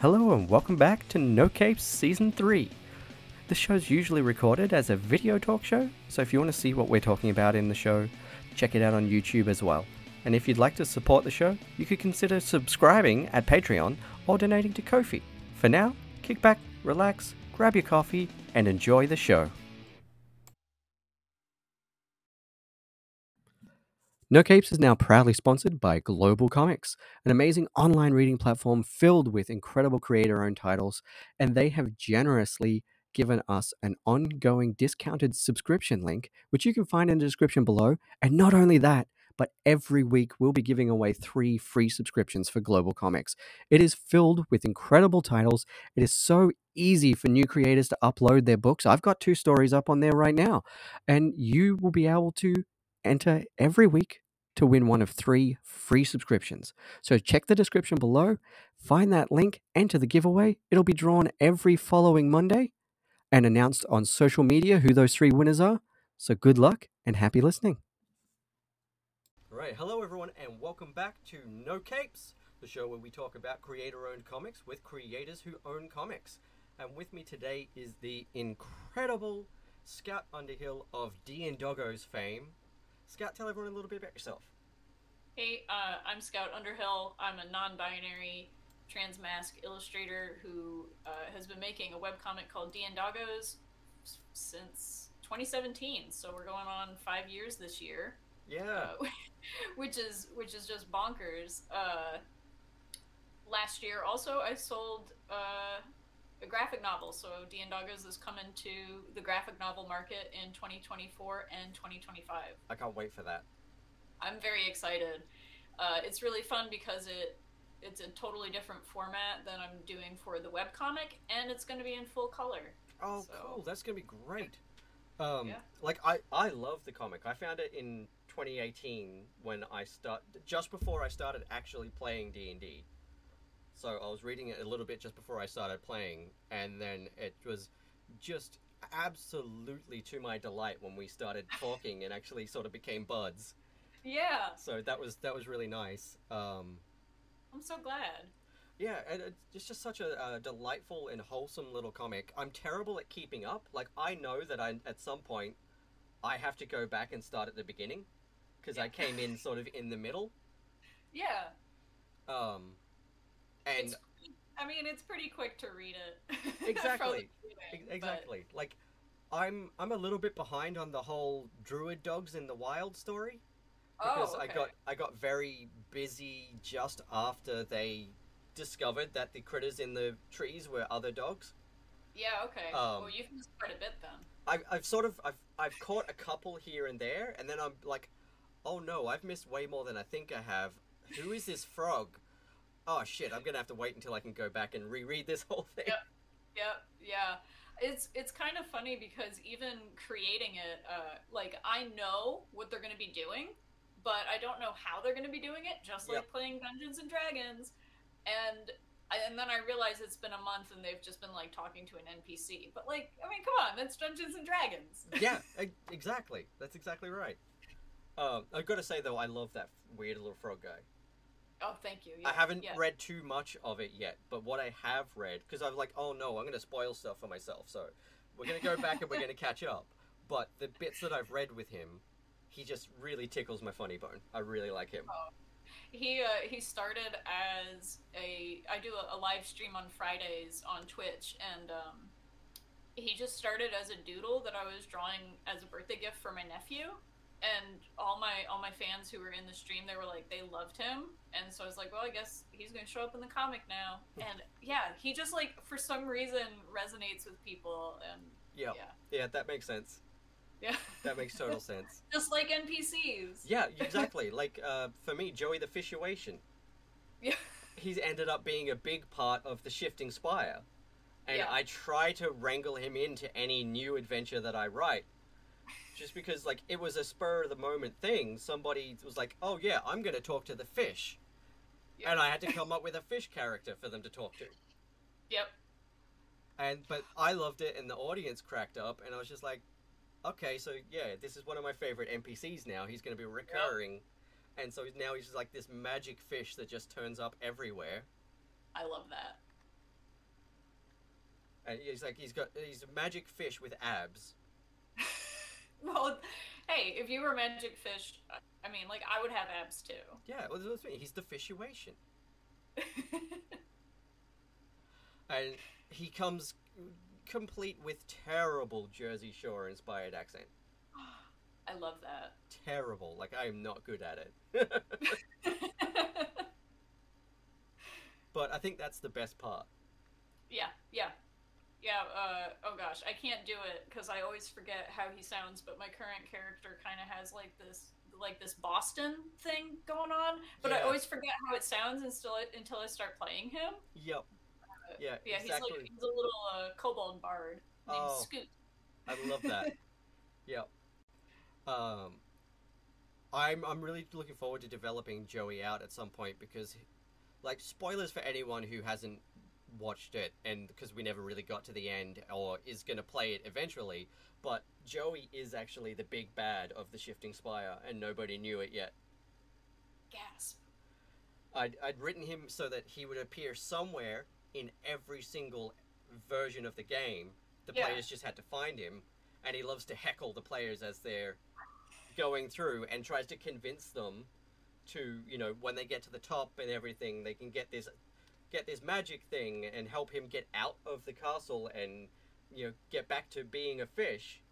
Hello and welcome back to No Capes Season 3. This show is usually recorded as a video talk show, so if you want to see what we're talking about in the show, check it out on YouTube as well. And if you'd like to support the show, you could consider subscribing at Patreon or donating to Ko-fi. For now, kick back, relax, grab your coffee, and enjoy the show. No Capes is now proudly sponsored by GlobalComix, an amazing online reading platform filled with incredible creator owned titles, and they have generously given us an ongoing discounted subscription link, which you can find in the description below. And not only that, but every week we'll be giving away three free subscriptions for GlobalComix. It is filled with incredible titles. It is so easy for new creators to upload their books. I've got two stories up on there right now, and you will be able to enter every week to win one of three free subscriptions. So check the description below, find that link, enter the giveaway. It'll be drawn every following Monday and announced on social media who those three winners are. So good luck and happy listening. Right, hello everyone, and welcome back to No Capes, the show where we talk about creator owned comics with creators who own comics. And with me today is the incredible Scout Underhill of DnDoggo's fame. Scout, tell everyone a little bit about yourself. Hey, uh, I'm Scout Underhill. I'm a non-binary transmasc illustrator who uh, has been making a webcomic called DnDoggos since 2017. So we're going on five years this year. Yeah. Uh, which is which is just bonkers. Uh, last year, also, I sold uh, a graphic novel. So D and Doggos is coming to the graphic novel market in 2024 and 2025. I can't wait for that. I'm very excited. Uh, it's really fun because it it's a totally different format than I'm doing for the webcomic, and it's going to be in full color. Oh, So- cool! That's gonna be great. Um, Yeah. like I, I love the comic. I found it in 2018 when I start just before I started actually playing D and D. So I was reading it a little bit just before I started playing, and then it was just absolutely to my delight when we started talking and actually sort of became buds. Yeah, So that was that was really nice. Um, I'm so glad. Yeah, and it's just such a, a delightful and wholesome little comic. I'm terrible at keeping up. Like I know that I at some point I have to go back and start at the beginning because I came in sort of in the middle. Yeah, Um, and It's- I mean it's pretty quick to read it. Exactly. Beginning, ex- but- exactly like I'm I'm a little bit behind on the whole druid dogs in the wild story because oh, I got I got very busy just after they discovered that the critters in the trees were other dogs. Yeah, okay. um, well, you've missed quite a bit then. I've, I've sort of I've, I've caught a couple here and there, and then I'm like, oh no, I've missed way more than I think I have. Who is this frog? Oh shit, I'm gonna have to wait until I can go back and reread this whole thing. Yep. Yep, yeah. It's it's kind of funny because even creating it, uh, like I know what they're going to be doing, but I don't know how they're going to be doing it. Just like Yep. playing Dungeons and Dragons, and and then I realize it's been a month and they've just been like talking to an NPC. But like, I mean, come on, that's Dungeons and Dragons. yeah, exactly. That's exactly right. Um, I've got to say though, I love that weird little frog guy. Oh, thank you. I haven't yeah. read too much of it yet, but what I have read, because I'm like, oh no, I'm going to spoil stuff for myself. So we're going to go back and we're going to catch up. But the bits that I've read with him, he just really tickles my funny bone. I really like him. He uh, he started as a I do a, a live stream on Fridays on Twitch, and um, he just started as a doodle that I was drawing as a birthday gift for my nephew. And all my all my fans who were in the stream, they were like they loved him, and so I was like, well, I guess he's gonna show up in the comic now. And yeah, he just like for some reason resonates with people, and Yeah, yeah, yeah, that makes sense. Yeah, That makes total sense. just like NPCs. Yeah, exactly. like uh, for me, Joey the Fishuation. Yeah. He's ended up being a big part of the Shifting Spire, and Yeah. I try to wrangle him into any new adventure that I write. Just because, like, it was a spur of the moment thing. Somebody was like, "Oh yeah, I'm going to talk to the fish," Yeah. and I had to come up with a fish character for them to talk to. Yep. And but I loved it, and the audience cracked up, and I was just like, "Okay, so yeah, this is one of my favorite NPCs now. He's going to be recurring." And so now he's just like this magic fish that just turns up everywhere. I love that. and he's like he's got he's a magic fish with abs. well, hey, if you were magic fish, I mean, like I would have abs too. Yeah, well, that's what mean. He's the fishuation, and he comes complete with terrible Jersey Shore inspired accent. I love that. Terrible. Like I am not good at it. but I think that's the best part. yeah, yeah. Yeah, uh, oh gosh, I can't do it because I always forget how he sounds, but my current character kind of has like this like this Boston thing going on, but I always forget how it sounds until until I start playing him. Yep. Yeah, Yeah, he's exactly. like he's a little uh, kobold bard named Oh. Scoot. I love that. yep. Um, I'm I'm really looking forward to developing Joey out at some point because, like, spoilers for anyone who hasn't watched it and because we never really got to the end or is going to play it eventually. But Joey is actually the big bad of the Shifting Spire, and nobody knew it yet. Gasp. I'd, I'd written him so that he would appear somewhere in every single version of the game. The Yeah. players just had to find him, and he loves to heckle the players as they're going through and tries to convince them to, you know, when they get to the top and everything, they can get this get this magic thing and help him get out of the castle and you know get back to being a fish.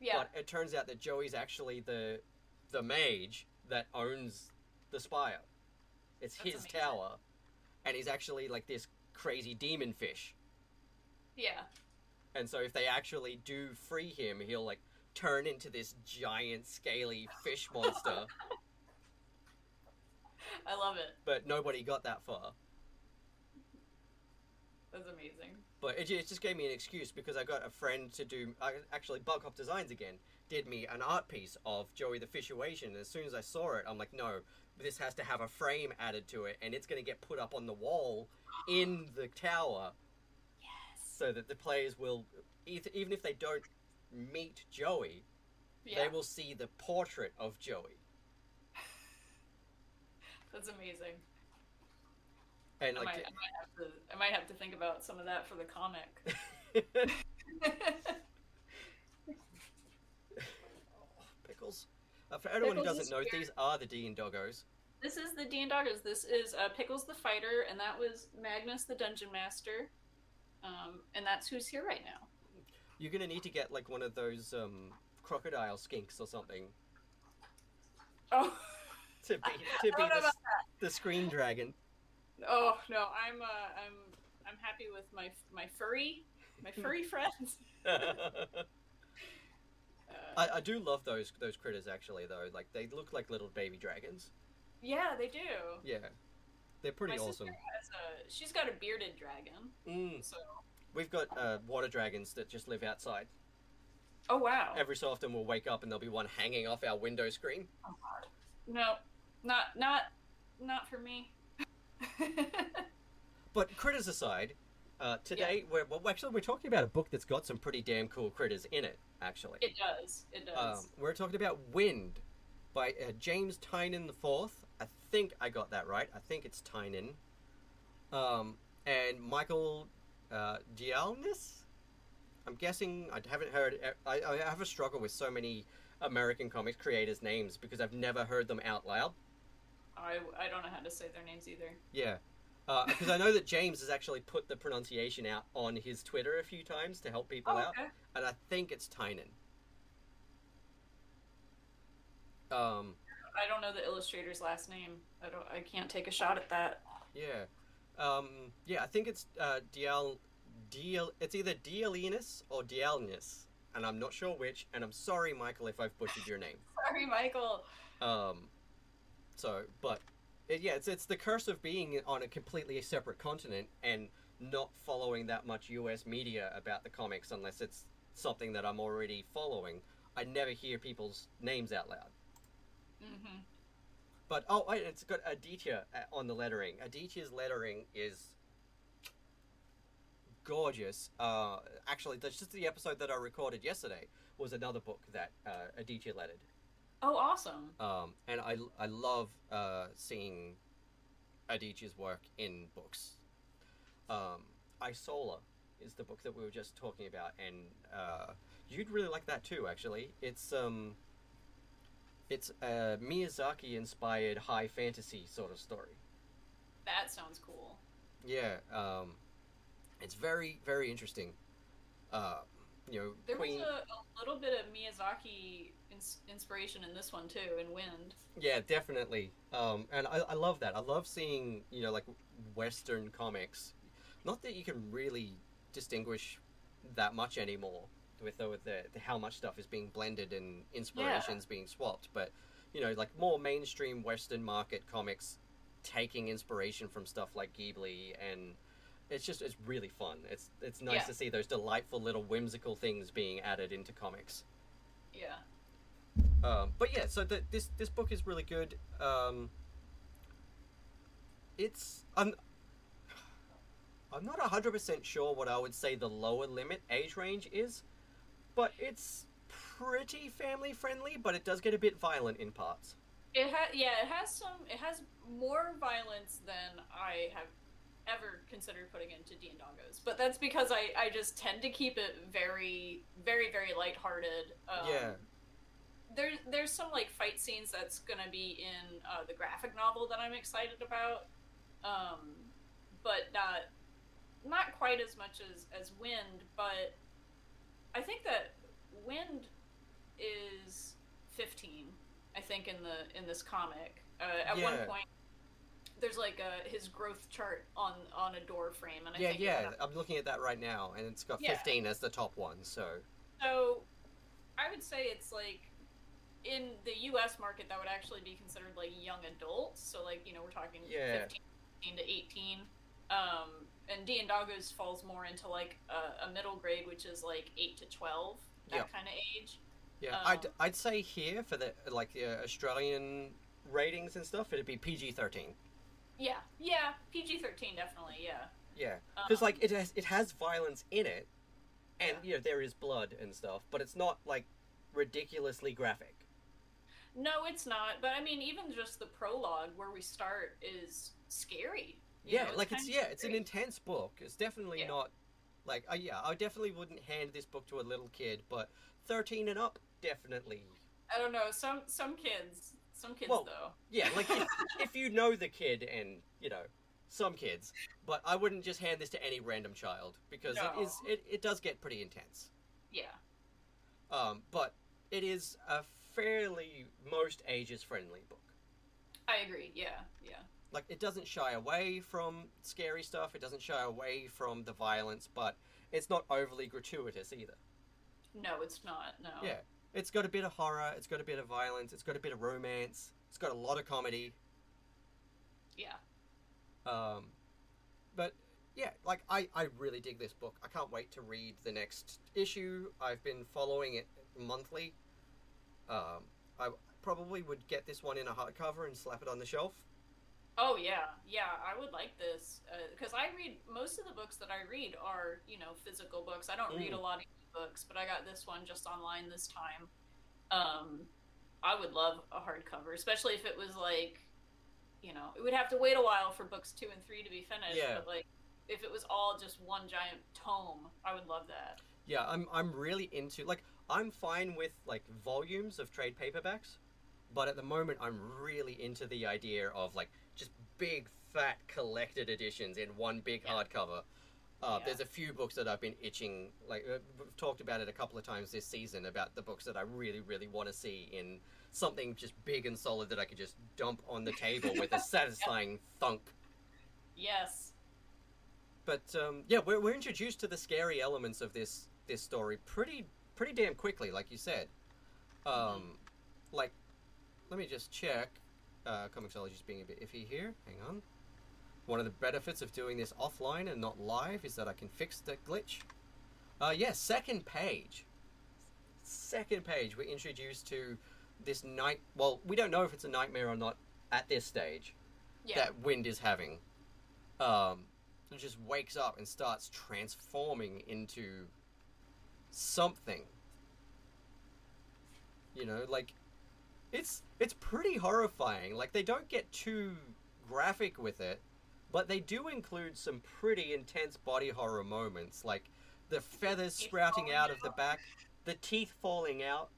Yeah. But it turns out that Joey's actually the the mage that owns the spire. It's That's his amazing. tower, and he's actually like this crazy demon fish. yeah. And so if they actually do free him, he'll like turn into this giant scaly fish monster. I love it. but nobody got that far. That's amazing. But it, it just gave me an excuse because I got a friend to do. I actually Bug Hop Designs again did me an art piece of Joey the Fishuation. And as soon as I saw it, I'm like, no, this has to have a frame added to it, and it's going to get put up on the wall in the tower, Yes. so that the players will, even if they don't meet Joey, Yeah. they will see the portrait of Joey. That's amazing. And I, like, might, I might have to. I might have to think about some of that for the comic. pickles. Uh, for anyone who doesn't know, these are the DnDoggos. This is the DnDoggos. This is uh, Pickles the Fighter, and that was Magnus the Dungeon Master. Um, and that's who's here right now. You're gonna need to get like one of those um, crocodile skinks or something Oh, to be to be the, the screen dragon. oh no, I'm uh, I'm I'm happy with my my furry my furry friends. I, Uh, I do love those those critters actually though. Like they look like little baby dragons. Yeah, they do. Yeah, they're pretty my awesome. sister has a she's got a bearded dragon. Mm. So We've got uh, water dragons that just live outside. oh wow. Every so often we'll wake up and there'll be one hanging off our window screen. Oh, God. No, not not not for me. But critters aside, uh, today we're well, actually we're talking about a book that's got some pretty damn cool critters in it. Actually, it does. It does. Um, we're talking about Wynd by uh, James Tynion the Fourth. Think I got that right. I think it's Tynion. Um, and Michael uh. I'm guessing I haven't heard. I, I have a struggle with so many American comics creators' names because I've never heard them out loud. I I don't know how to say their names either. Yeah. Because I know that James has actually put the pronunciation out on his Twitter a few times to help people Oh, out, okay. and I think it's Tynion. Um, I don't know the illustrator's last name. I don't. I can't take a shot at that. Yeah. Um, yeah, I think it's uh, Dial, Dial. It's either Dialinus or Dialnus, and I'm not sure which. And I'm sorry, Michael, if I've butchered your name. Sorry, Michael. Um, so, but it, yeah, it's it's the curse of being on a completely separate continent and not following that much U.S. media about the comics unless it's something that I'm already following. I never hear people's names out loud. Hmm But oh, I- it's got Aditya uh, on the lettering. Aditya's lettering is gorgeous. Uh, actually, that's just the episode that I recorded yesterday was another book that uh, Aditya lettered. Oh, awesome. Um, and I, I love uh, seeing Aditya's work in books. Um, Isola is the book that we were just talking about, and uh, you'd really like that too. Actually, it's um, it's a Miyazaki inspired high fantasy sort of story. That sounds cool. Yeah, um, it's very very interesting. Uh, you know, There Queen. was a, a little bit of Miyazaki ins- inspiration in this one too, in Wynd. Yeah, definitely. Um, and I, I love that. I love seeing you know like Western comics. Not that you can really distinguish that much anymore with the, with the, the how much stuff is being blended and inspirations being swapped, but you know like more mainstream Western market comics taking inspiration from stuff like Ghibli and. It's just it's really fun. It's it's nice Yeah. to see those delightful little whimsical things being added into comics. Yeah. Um, but yeah, so the, this this book is really good. Um, it's I'm I'm not hundred percent sure what I would say the lower limit age range is, but it's pretty family friendly. But it does get a bit violent in parts. It has yeah, it has some it has more violence than I have ever considered putting into DnDoggos. But that's because I, I just tend to keep it very very very lighthearted. Um, yeah, There's there's some like fight scenes that's gonna be in uh, the graphic novel that I'm excited about. Um, but not not quite as much as as Wynd, but I think that Wynd is 15. I think in the in this comic. Uh, at one point, there's like a his growth chart on on a door frame, and I yeah, think yeah. I'm looking at that right now, and it's got Yeah. 15 as the top one. So So, I would say it's like in the U.S. market that would actually be considered like young adults. So like you know we're talking Yeah. 15 to 18. Um, and D and falls more into like a, a middle grade, which is like eight to 12, that Yep. kind of age. yeah, Um, I'd I'd say here for the like uh, Australian ratings and stuff, it'd be PG-13. Yeah, yeah, PG 13 definitely. Yeah. Yeah, because Um, like it has it has violence in it, and Yeah. you know there is blood and stuff, but it's not like ridiculously graphic. No, it's not. But I mean, even just the prologue where we start is scary. Yeah, know, like it's yeah, it's an intense book. It's definitely Yeah. not like uh, yeah, I definitely wouldn't hand this book to a little kid, but thirteen and up definitely. I don't know. Some some kids, some kids Well, though. Yeah, like if, if you know the kid and you know some kids, but I wouldn't just hand this to any random child because it is it, it does get pretty intense. Yeah. Um, but it is a fairly most ages friendly book. I agree. Yeah, yeah. Like it doesn't shy away from scary stuff. It doesn't shy away from the violence but it's not overly gratuitous either. No, it's not. No. yeah. It's got a bit of horror. It's got a bit of violence. It's got a bit of romance. It's got a lot of comedy. Yeah. um, but yeah like I, I really dig this book. I can't wait to read the next issue. I've been following it monthly. Um, i probably would get this one in a hardcover and slap it on the shelf Oh yeah, yeah. I would like this because I read most of the books that I read are you know physical books. I don't read a Mm. lot of books, but I got this one just online this time. Um, I would love a hardcover, especially if it was like, you know, it would have to wait a while for books two and three to be finished. Yeah. But like, if it was all just one giant tome, I would love that. Yeah, I'm I'm really into like I'm fine with like volumes of trade paperbacks, but at the moment I'm really into the idea of like just big fat collected editions in one big Yeah. hardcover. Uh, Yeah. There's a few books that I've been itching. Like uh, we've talked about it a couple of times this season about the books that I really, really want to see in something just big and solid that I could just dump on the table with a satisfying thunk. Yes. But um, yeah, we're, we're introduced to the scary elements of this this story pretty pretty damn quickly, like you said. Um, like, let me just check. Uh, Comixology's being a bit iffy here. Hang on. One of the benefits of doing this offline and not live is that I can fix the glitch. Uh, yeah, second page. Second page, we're introduced to this night. Well, we don't know if it's a nightmare or not at this stage Yeah. that Wynd is having. Um, it just wakes up and starts transforming into something. You know, like it's it's pretty horrifying. Like they don't get too graphic with it, but they do include some pretty intense body horror moments, like the feathers sprouting out of the back, the teeth falling out.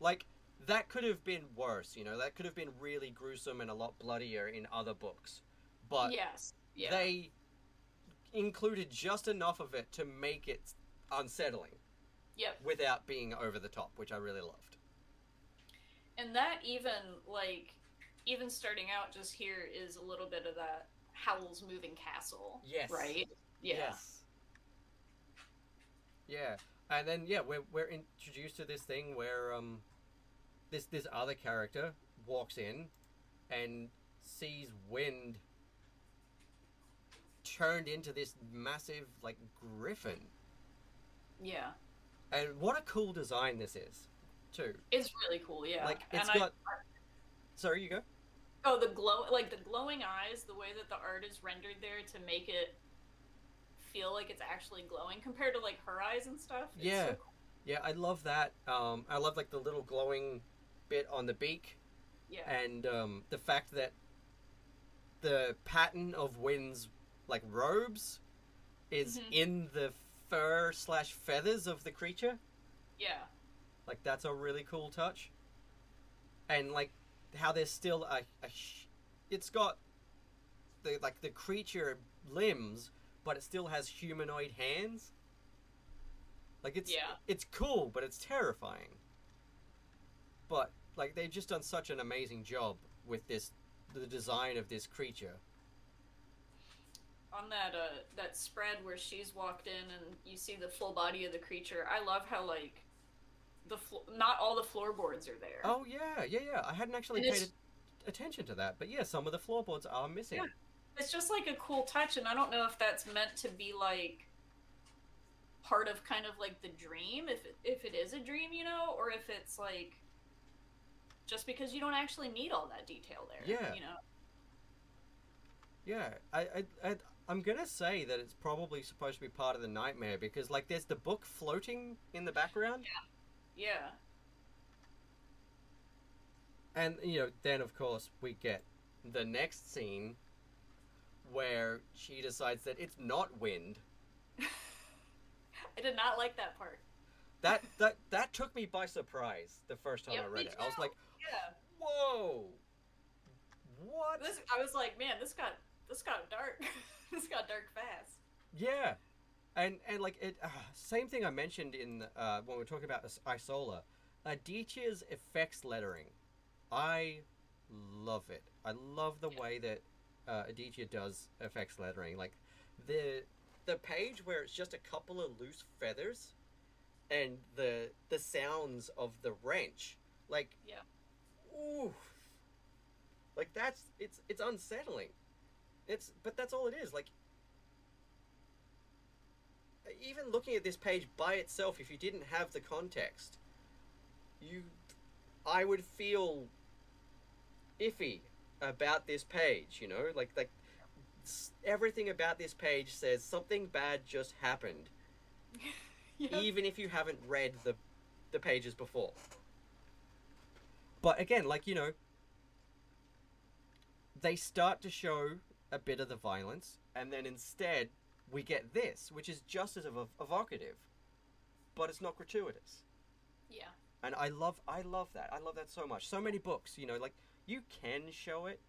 Like that could have been worse, you know. That could have been really gruesome and a lot bloodier in other books, but yes. Yeah. they included just enough of it to make it unsettling Yep. without being over the top, which I really loved. And that even like even starting out just here is a little bit of that Howl's Moving Castle. Yes. Right? Yeah. Yes. Yeah, and then yeah, we're we're introduced to this thing where um, this this other character walks in, and sees Wynd turned into this massive like griffin, Yeah. and what a cool design this is, too. It's really cool, yeah. Like it's and got. Sorry, you go. Oh the glow like the glowing eyes, the way that the art is rendered there to make it feel like it's actually glowing compared to like her eyes and stuff. Yeah. so cool. Yeah, I love that. Um, I love like the little glowing bit on the beak. Yeah. and um, the fact that the pattern of Wynd's like robes is Mhm. in the fur slash feathers of the creature. yeah. Like that's a really cool touch. And like how there's still a, a sh- it's got the like the creature limbs, but it still has humanoid hands. Like it's Yeah. it's cool, but it's terrifying. But like they've just done such an amazing job with this the design of this creature. on that uh that spread where she's walked in and you see the full body of the creature i love how like the flo- not all the floorboards are there Oh yeah, yeah, yeah. I hadn't actually paid a- attention to that, but yeah, some of the floorboards are missing. Yeah. it's just like a cool touch and i don't know if that's meant to be like part of kind of like the dream if it, if it is a dream you know or if it's like just because you don't actually need all that detail there Yeah. you know Yeah, I, I, I, I'm gonna say that it's probably supposed to be part of the nightmare because, like, there's the book floating in the background, yeah and you know, then of course we get the next scene where she decides that it's not Wynd. i did not like that part. That that that took me by surprise the first time Yep, I read it. I was like, yeah. "Whoa, what?" this i was like man this got this got dark. This got dark fast. Yeah, and and like it, uh, same thing I mentioned in uh, when we are talking about Is- Isola, Aditya's effects lettering, I love it. I love the Yeah. way that uh, Aditya does effects lettering. Like the the page where it's just a couple of loose feathers, and the the sounds of the wrench, like Yeah. ooh, like that's it's it's unsettling. It's but that's all it is. Like even looking at this page by itself, if you didn't have the context, you, I would feel iffy about this page. You know, like like everything about this page says something bad just happened, Yeah. even if you haven't read the the pages before. But again, like you know, they start to show a bit of the violence, and then instead we get this, which is just as ev- evocative, but it's not gratuitous. yeah And I love, I love that. I love that so much. So many books, you know, like you can show it,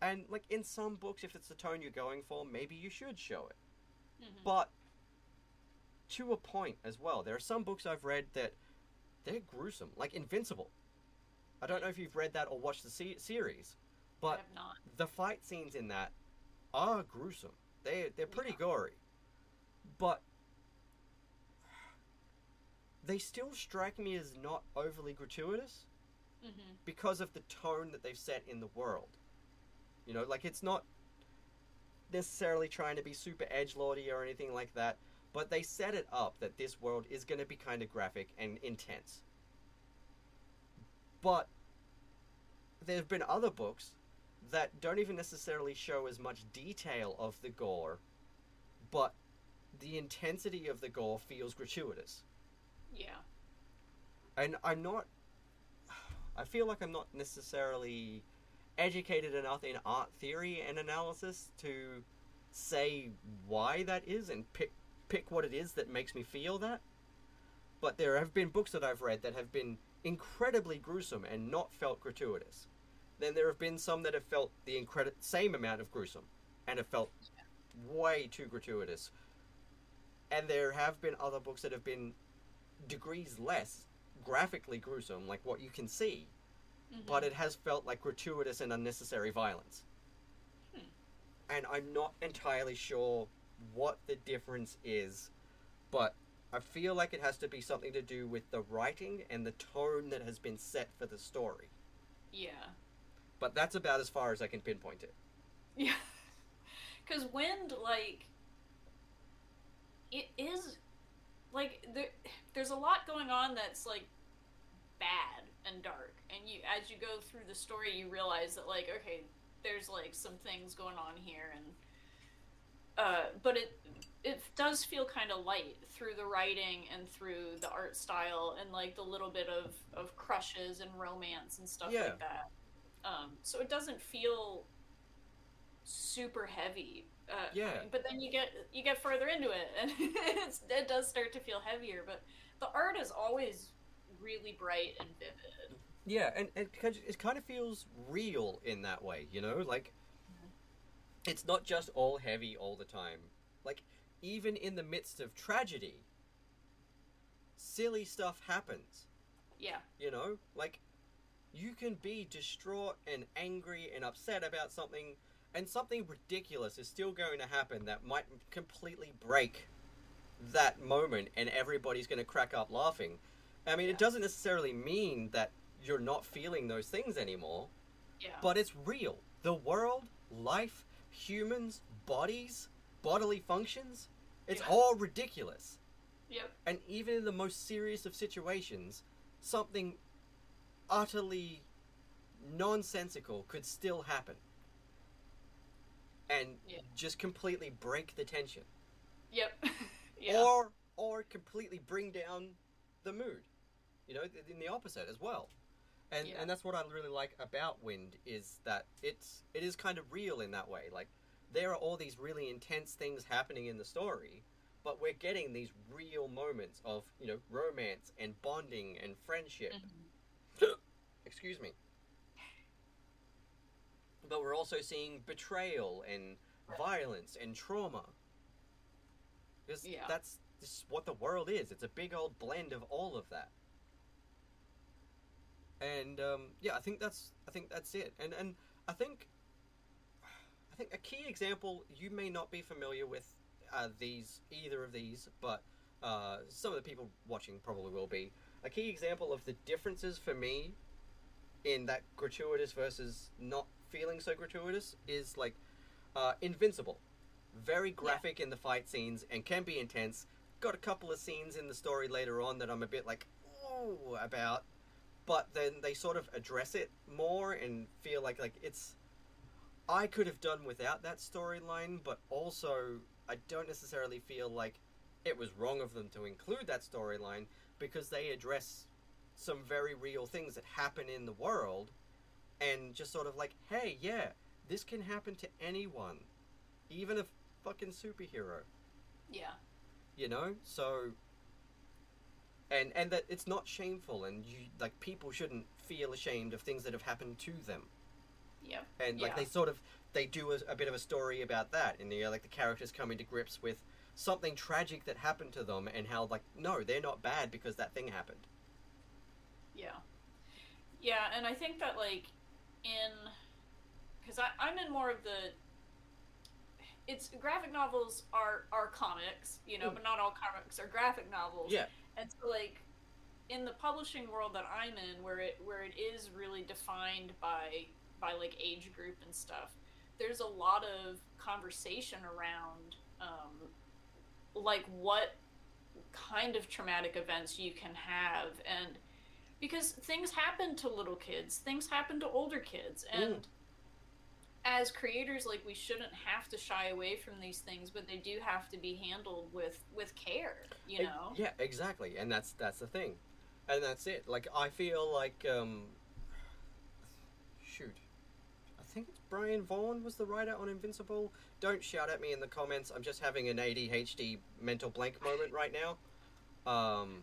and like in some books, if it's the tone you're going for, maybe you should show it. Mhm. But to a point as well. There are some books I've read that they're gruesome, like Invincible. I don't know if you've read that or watched the se- series, but the fight scenes in that are gruesome. They they're pretty Yeah. gory, but they still strike me as not overly gratuitous hmm because of the tone that they've set in the world. You know, like it's not necessarily trying to be super edge lordy or anything like that, but they set it up that this world is going to be kind of graphic and intense. But there have been other books that don't even necessarily show as much detail of the gore, but the intensity of the gore feels gratuitous yeah and I'm not. I feel like I'm not necessarily educated enough in art theory and analysis to say why that is and pick pick what it is that makes me feel that. But there have been books that I've read that have been incredibly gruesome and not felt gratuitous. Then there have been some that have felt the incredi- same amount of gruesome and have felt way too gratuitous. And there have been other books that have been degrees less graphically gruesome, like what you can see, Mhm. but it has felt like gratuitous and unnecessary violence. Hmm. And I'm not entirely sure what the difference is, but I feel like it has to be something to do with the writing and the tone that has been set for the story. yeah. But that's about as far as I can pinpoint it. Yeah. Because Wynd, like, it is, like, there, there's a lot going on that's, like, bad and dark. And you, as you go through the story, you realize that, like, okay, there's, like, some things going on here. And, uh, but it, it does feel kind of light through the writing and through the art style and, like, the little bit of, of crushes and romance and stuff Yeah. like that. Um, so it doesn't feel super heavy. Uh, Yeah. But then you get you get further into it, and it's, it does start to feel heavier. But the art is always really bright and vivid. Yeah, and, and it kind of feels real in that way, you know? Like, it's not just all heavy all the time. Like, even in the midst of tragedy, silly stuff happens, Yeah, you know? Like, you can be distraught and angry and upset about something, and something ridiculous is still going to happen that might completely break that moment, and everybody's going to crack up laughing. I mean, Yeah. it doesn't necessarily mean that you're not feeling those things anymore, yeah, but it's real. The world, life, humans, bodies, bodily functions, it's Yeah. all ridiculous. yep, And even in the most serious of situations, something utterly nonsensical could still happen. And Yeah. just completely break the tension. yep, yeah, Or or completely bring down the mood. You know, in the opposite as well. And Yeah. and that's what I really like about Wynd is that it's it is kind of real in that way. Like there are all these really intense things happening in the story, but we're getting these real moments of, you know, romance and bonding and friendship. Mhm. Excuse me. But we're also seeing betrayal and violence and trauma. Because Yeah. that's just what the world is. It's a big old blend of all of that. And um, yeah, I think that's I think that's it. And and I think I think a key example you may not be familiar with uh, these either of these, but uh, some of the people watching probably will be. A key example of the differences for me in that gratuitous versus not feeling so gratuitous is like uh, Invincible. Very graphic in the fight scenes and can be intense. Got a couple of scenes in the story later on that I'm a bit like, oh, about. But then they sort of address it more and feel like like it's. I could have done without that storyline, but also I don't necessarily feel like it was wrong of them to include that storyline because they address some very real things that happen in the world and just sort of like, hey, yeah, this can happen to anyone, even a fucking superhero, yeah, you know? So and and that it's not shameful and you like people shouldn't feel ashamed of things that have happened to them. Yeah. And like Yeah. they sort of they do a, a bit of a story about that and you know, like the characters coming to grips with something tragic that happened to them and how like no, they're not bad because that thing happened. Yeah, yeah. And I think that like in because I'm in more of the it's graphic novels are are comics, you know, Mm. but not all comics are graphic novels. Yeah. And so like in the publishing world that I'm in where it where it is really defined by by like age group and stuff, there's a lot of conversation around um like what kind of traumatic events you can have and because things happen to little kids, things happen to older kids and Mm. as creators like we shouldn't have to shy away from these things but they do have to be handled with with care you know Yeah, exactly, and that's that's the thing, and that's it. Like I feel like um, shoot, I think it's Brian Vaughan was the writer on Invincible. Don't shout at me in the comments. I'm just having an ADHD mental blank moment right now. Um,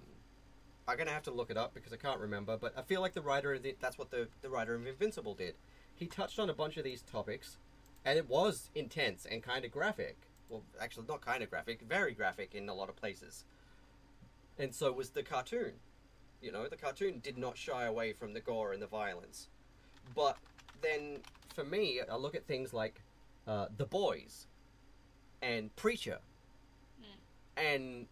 I'm gonna have to look it up because I can't remember. But I feel like the writer of the, that's what the the writer of Invincible did. He touched on a bunch of these topics, and it was intense and kind of graphic. Well, actually, not kind of graphic, very graphic in a lot of places. And so was the cartoon. You know, the cartoon did not shy away from the gore and the violence. But then, for me, I look at things like uh, The Boys and Preacher, and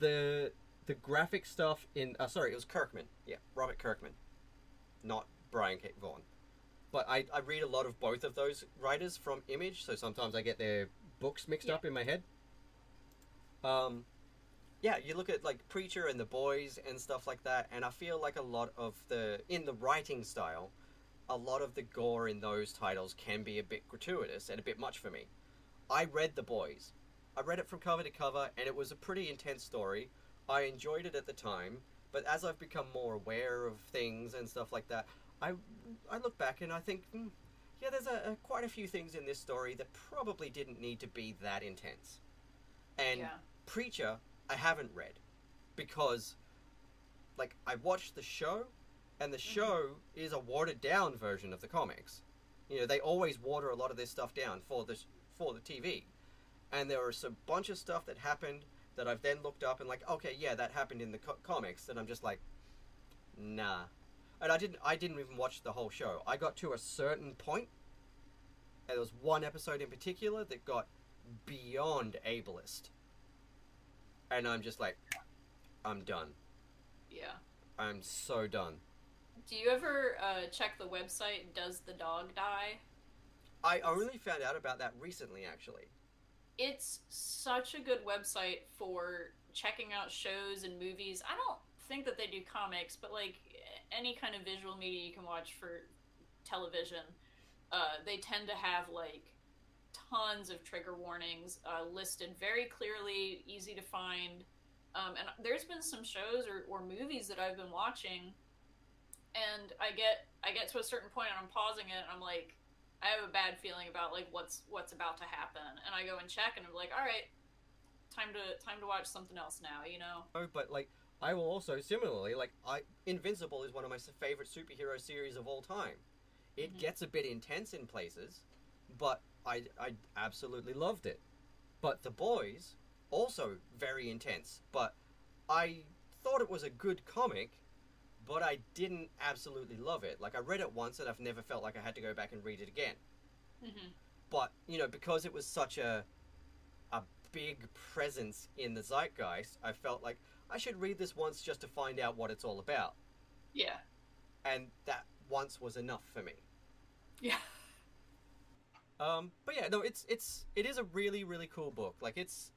the the graphic stuff in. Uh, sorry, it was Kirkman. Yeah, Robert Kirkman, not Brian K. Vaughan. But I, I read a lot of both of those writers from Image, so sometimes I get their books mixed Yeah. up in my head. Um, yeah, you look at like Preacher and The Boys and stuff like that, and I feel like a lot of the in the writing style, a lot of the gore in those titles can be a bit gratuitous and a bit much for me. I read The Boys. I read it from cover to cover, and it was a pretty intense story. I enjoyed it at the time, but as I've become more aware of things and stuff like that, I I look back and I think, hmm, yeah, there's a, a quite a few things in this story that probably didn't need to be that intense. And Yeah. Preacher, I haven't read because, like, I watched the show, and the show is a watered down version of the comics. You know, they always water a lot of this stuff down for the for the TV, and there was a bunch of stuff that happened that I've then looked up and like, okay, yeah, that happened in the co- comics, and I'm just like, nah. And I didn't I didn't even watch the whole show. I got to a certain point, and there was one episode in particular that got beyond ableist. And I'm just like, I'm done. Yeah. I'm so done. Do you ever uh, check the website Does the Dog Die? I only found out about that recently, actually. It's such a good website for checking out shows and movies. I don't think that they do comics, but like any kind of visual media you can watch for television, uh, they tend to have like tons of trigger warnings uh, listed very clearly, easy to find. Um, and there's been some shows or, or movies that I've been watching, and I get I get to a certain point and I'm pausing it and I'm like, I have a bad feeling about like what's what's about to happen, and I go and check and I'm like, all right, time to time to watch something else now, you know? Oh, but like, I will also similarly like, I Invincible is one of my favorite superhero series of all time. It Mhm. gets a bit intense in places, but I I absolutely loved it. But The Boys also very intense, but I thought it was a good comic, but I didn't absolutely love it. Like I read it once and I've never felt like I had to go back and read it again. hmm but you know because it was such a a big presence in the zeitgeist i felt like i should read this once just to find out what it's all about. Yeah, and that once was enough for me. Yeah, um but yeah no it's it's it is a really really cool book. Like it's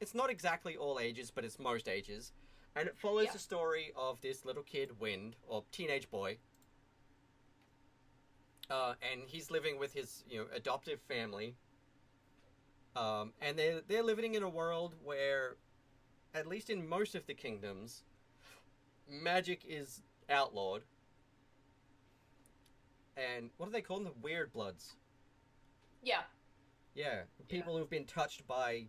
it's not exactly all ages but it's most ages and it follows Yeah. the story of this little kid Wynd or teenage boy. Uh, and he's living with his you know adoptive family. Um, and they're they're living in a world where at least in most of the kingdoms magic is outlawed. And what do they call them? The weird bloods. Yeah, yeah, people who've been touched by,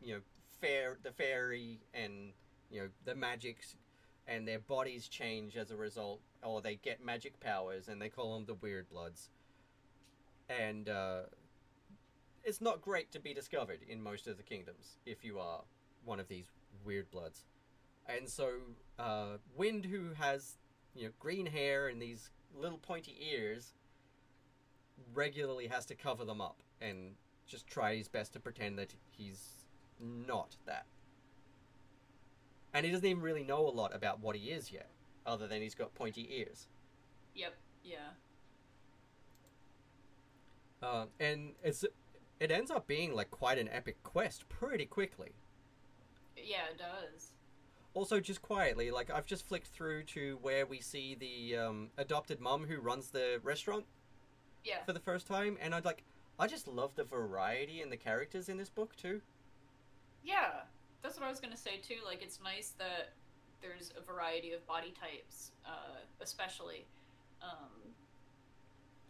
you know, fair the fairy and you know the magics, and their bodies change as a result, or they get magic powers, and they call them the Weird Bloods. And uh, it's not great to be discovered in most of the kingdoms if you are one of these Weird Bloods. And so, uh, Wynd, who has you know green hair and these little pointy ears, regularly has to cover them up and just try his best to pretend that he's not that. And he doesn't even really know a lot about what he is yet, other than he's got pointy ears. yep, yeah, Uh, and it's it ends up being like quite an epic quest pretty quickly. yeah. It does. Also, just quietly, like I've just flicked through to where we see the um, adopted mum who runs the restaurant Yeah, for the first time, and I'd like I just love the variety in the characters in this book too. yeah. That's what I was gonna say too. Like, it's nice that there's a variety of body types, uh, especially. Um,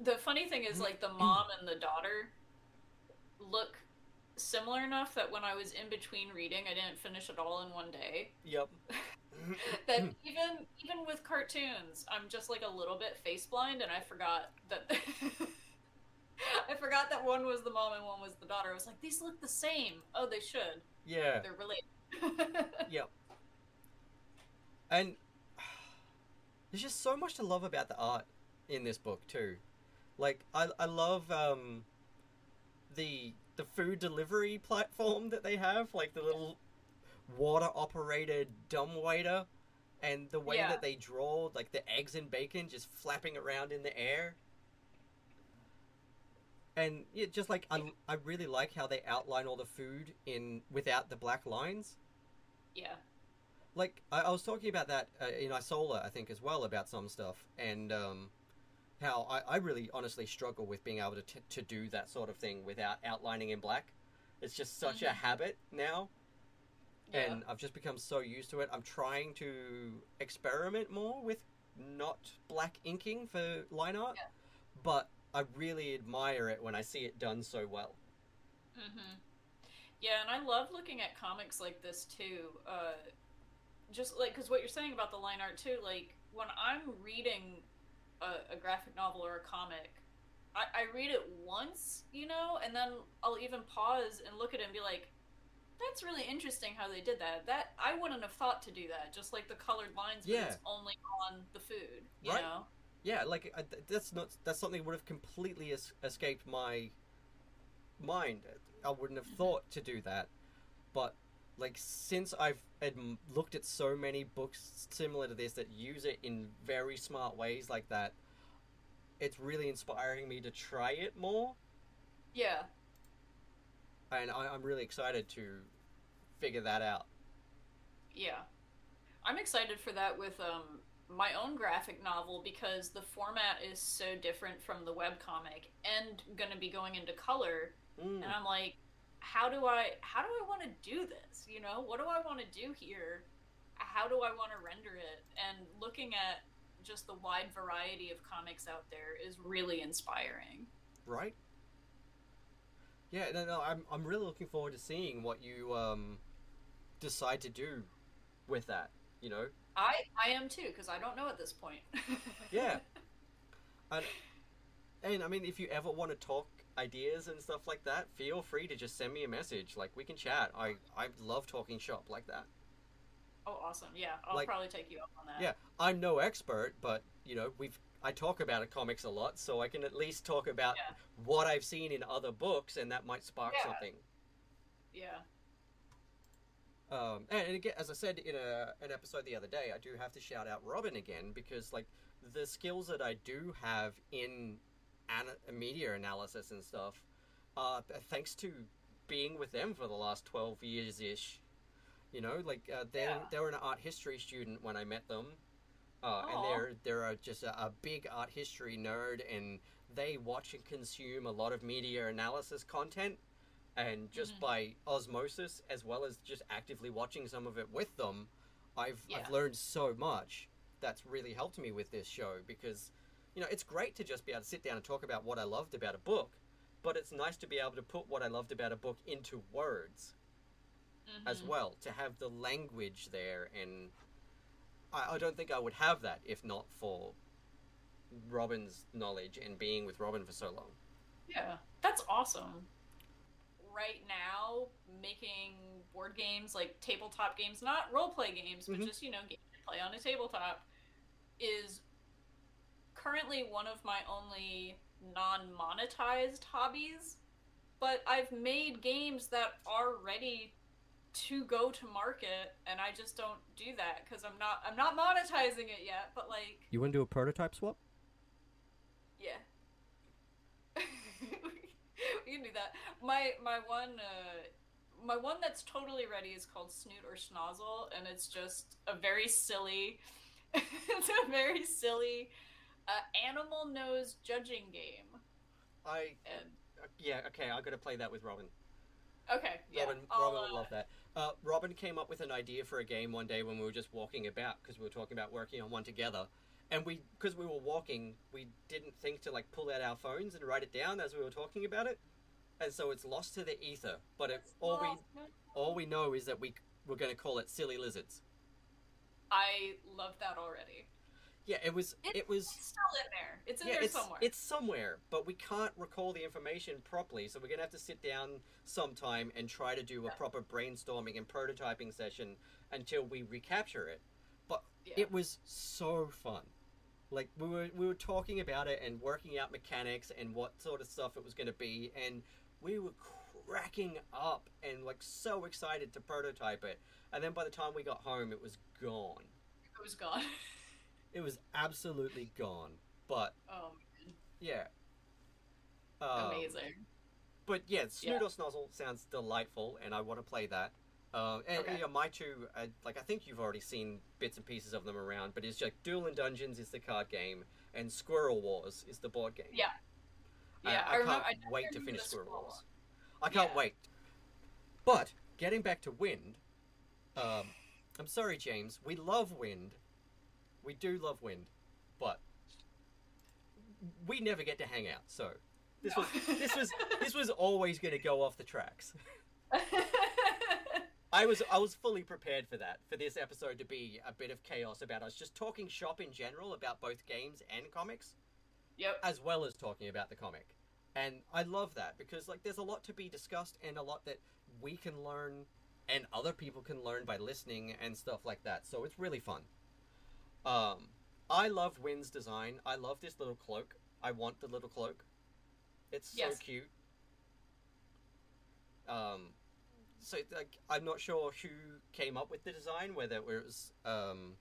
The funny thing is, like, the mom and the daughter look similar enough that when I was in between reading, I didn't finish it all in one day. Yep. that even even with cartoons, I'm just like a little bit face blind, and I forgot that. I forgot that one was the mom and one was the daughter. I was like, these look the same. Oh, they should. Yeah. They're related. Yep. And there's just so much to love about the art in this book too. Like I I love um the the food delivery platform that they have, like the little water operated dumbwaiter and the way Yeah. that they draw like the eggs and bacon just flapping around in the air. And yeah, just like I, I really like how they outline all the food in without the black lines yeah. like I, I was talking about that uh, in Isola, I think as well about some stuff, and um, how I, I really honestly struggle with being able to t- to do that sort of thing without outlining in black. It's just such a Mhm. habit now, Yeah. and I've just become so used to it. I'm trying to experiment more with not black inking for line art, Yeah. but I really admire it when I see it done so well. hmm Yeah, and I love looking at comics like this too. Uh, just like because what you're saying about the line art too, like when I'm reading a, a graphic novel or a comic, I, I read it once, you know, and then I'll even pause and look at it and be like, "That's really interesting how they did that. That I wouldn't have thought to do that. Just like the colored lines, but Yeah. it's only on the food, you Right. know." Yeah, like I, that's not that's something that would have completely es- escaped my mind. I wouldn't have thought to do that, but like since I've ad- looked at so many books similar to this that use it in very smart ways like that, it's really inspiring me to try it more, Yeah. and I, I'm really excited to figure that out. Yeah. I'm excited for that with um my own graphic novel because the format is so different from the webcomic and going to be going into color Mm. and I'm like how do I how do I want to do this? You know, what do I want to do here? How do I want to render it? And looking at just the wide variety of comics out there is really inspiring. right? Yeah, no, no, I'm I'm really looking forward to seeing what you um decide to do with that. You know, I I am too because I don't know at this point. yeah, and and I mean, if you ever want to talk ideas and stuff like that, feel free to just send me a message. Like we can chat. I I love talking shop like that. oh, awesome! Yeah, I'll Like- probably take you up on that. Yeah, I'm no expert, but you know, we've I talk about comics a lot, so I can at least talk about Yeah. what I've seen in other books, and that might spark Yeah. something. Yeah. Um, and, and again, as I said in a, an episode the other day, I do have to shout out Robin again because, like, the skills that I do have in ana- media analysis and stuff, uh, thanks to being with them for the last twelve years ish. You know, like uh, they Yeah. they were an art history student when I met them, uh, and they're they're just a, a big art history nerd, and they watch and consume a lot of media analysis content and just Mhm. by osmosis as well as just actively watching some of it with them i've Yeah. i've learned so much that's really helped me with this show because you know it's great to just be able to sit down and talk about what i loved about a book but it's nice to be able to put what i loved about a book into words as Mhm. well to have the language there and I, I don't think i would have that if not for robin's knowledge and being with robin for so long Yeah, that's awesome. Right now, making board games like tabletop games, not role play games, but Mhm. just you know, games you play on a tabletop, is currently one of my only non-monetized hobbies. But I've made games that are ready to go to market, and I just don't do that because I'm not I'm not monetizing it yet. But like, you want to do a prototype swap yeah. we can do that. My my one uh my one that's totally ready is called Snoot or Schnozzle and it's just a very silly it's a very silly uh, animal nose judging game. i And yeah okay i gotta play that with robin okay, yeah. Robin, I'll, Robin uh, love that. Uh, Robin came up with an idea for a game one day when we were just walking about because we were talking about working on one together, and we because we were walking, we didn't think to like pull out our phones and write it down as we were talking about it, and so it's lost to the ether. But it, all we all we know is that we we're going to call it silly lizards. I love that already. Yeah, it was It- it was It's still in there. It's in yeah, there it's somewhere. it's somewhere, but we can't recall the information properly. So we're gonna have to sit down sometime and try to do a Yeah. proper brainstorming and prototyping session until we recapture it. But Yeah. it was so fun. Like we were we were talking about it and working out mechanics and what sort of stuff it was gonna be, and we were cracking up and like so excited to prototype it. And then by the time we got home, it was gone. It was gone. It was absolutely gone. But oh, man. yeah. Um, amazing. But yeah, Yeah. Snoodle Snozzle sounds delightful, and I want to play that. Um, and Okay. yeah, my two, uh, like I think you've already seen bits and pieces of them around, but it's like Duel and Dungeons is the card game, and Squirrel Wars is the board game. Yeah. I- Yeah, I, I remember- can't I definitely wait to finish Squirrel Squirrel Wars. I can't Yeah. wait. But getting back to Wynd, um, I'm sorry, James. We love Wynd. We do love Wynd, but we never get to hang out. So this No. was this was this was always going to go off the tracks. I was I was fully prepared for that for this episode to be a bit of chaos about us just talking shop in general about both games and comics yep. as well as talking about the comic. And I love that because like there's a lot to be discussed and a lot that we can learn and other people can learn by listening and stuff like that. So it's really fun. Um I love Wynd's design. I love this little cloak. I want the little cloak. It's Yes. so cute. Um so like I'm not sure who came up with the design, whether it was um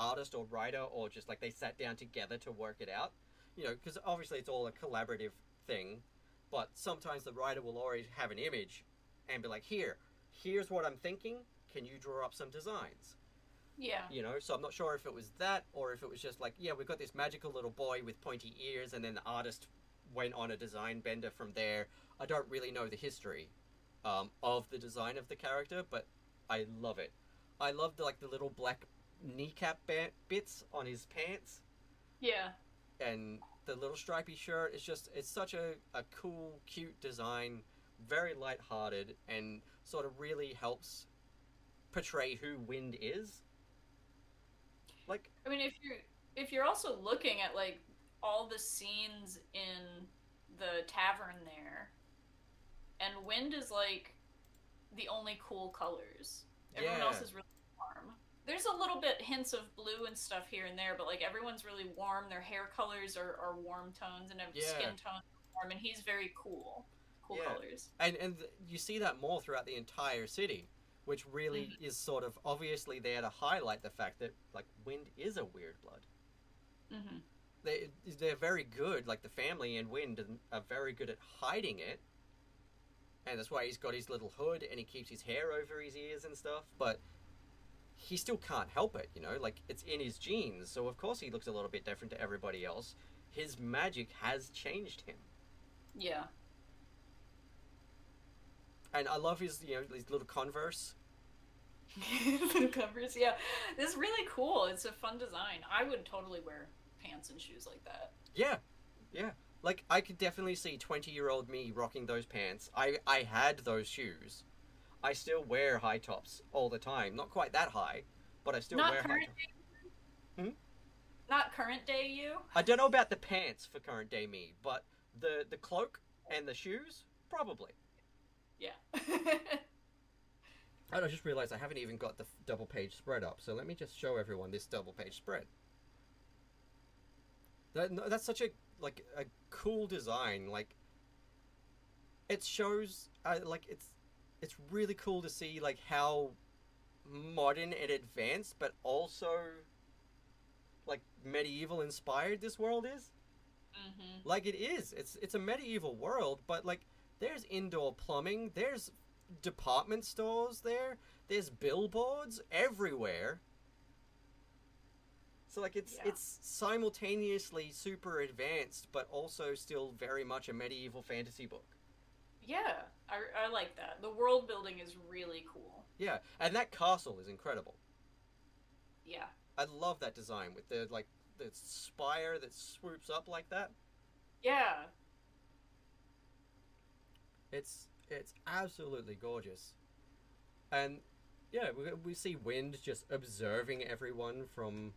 artist or writer or just like they sat down together to work it out you know, because obviously it's all a collaborative thing, but sometimes the writer will already have an image and be like, here, here's what I'm thinking. Can you draw up some designs? Yeah. You know, so I'm not sure if it was that or if it was just like, yeah, we've got this magical little boy with pointy ears, and then the artist went on a design bender from there. I don't really know the history um, of the design of the character, but I love it. I love the, like the little black kneecap ba- bits on his pants Yeah. and the little stripy shirt is just it's such a, a cool cute design very light-hearted and sort of really helps portray who Wynd is like I mean, if you're if you're also looking at like all the scenes in the tavern there, and Wynd is like the only cool colors. Everyone Yeah. else is really warm. There's a little bit hints of blue and stuff here and there, but like everyone's really warm. Their hair colors are, are warm tones and Yeah. skin tones are warm, and he's very cool. Cool Yeah. colors. and and th- you see that more throughout the entire city which really is sort of obviously there to highlight the fact that like Wynd is a weird blood hmm they they're very good. Like the family and Wynd are very good at hiding it, and that's why he's got his little hood and he keeps his hair over his ears and stuff. But he still can't help it, you know. Like it's in his genes, so of course he looks a little bit different to everybody else. His magic has changed him, Yeah. and I love his you know his little Converse. the covers, yeah. This is really cool. It's a fun design. I would totally wear pants and shoes like that. Yeah, yeah. Like I could definitely see twenty-year-old me rocking those pants. I I had those shoes. I still wear high tops all the time. Not quite that high, but I still Not wear high tops. Hmm? Not current day you. I don't know about the pants for current day me, but the the cloak and the shoes probably. Yeah. And I just realized I haven't even got the double page spread up, so let me just show everyone this double page spread. That that's such a like a cool design. Like it shows uh, like it's it's really cool to see like how modern and advanced, but also like medieval inspired this world is. hmm Like it is. It's it's a medieval world, but like there's indoor plumbing, there's department stores there, there's billboards everywhere. So like it's Yeah. it's simultaneously super advanced but also still very much a medieval fantasy book. Yeah, I, I like that. The world building is really cool. Yeah, and that castle is incredible. Yeah. I love that design with the like the spire that swoops up like that. Yeah. It's it's absolutely gorgeous, and yeah, we we see Wynd just observing everyone from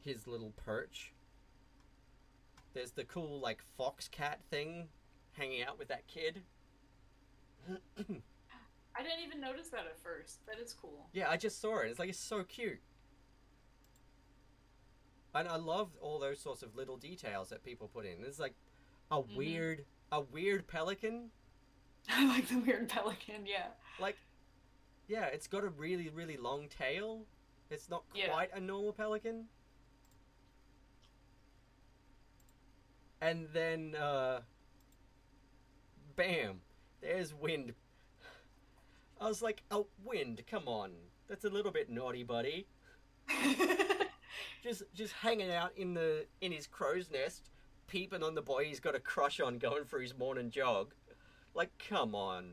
his little perch. There's the cool like fox cat thing, hanging out with that kid. I didn't even notice that at first. That is cool. Yeah, I just saw it. It's like it's so cute. And I love all those sorts of little details that people put in. There's like a Mhm. weird a weird pelican. I like the weird pelican, yeah. Like yeah, it's got a really, really long tail. It's not Yeah. quite a normal pelican. And then uh bam, there's Wynd. I was like, oh Wynd, come on. That's a little bit naughty, buddy. just just hanging out in the in his crow's nest, peeping on the boy he's got a crush on going for his morning jog. Like, come on.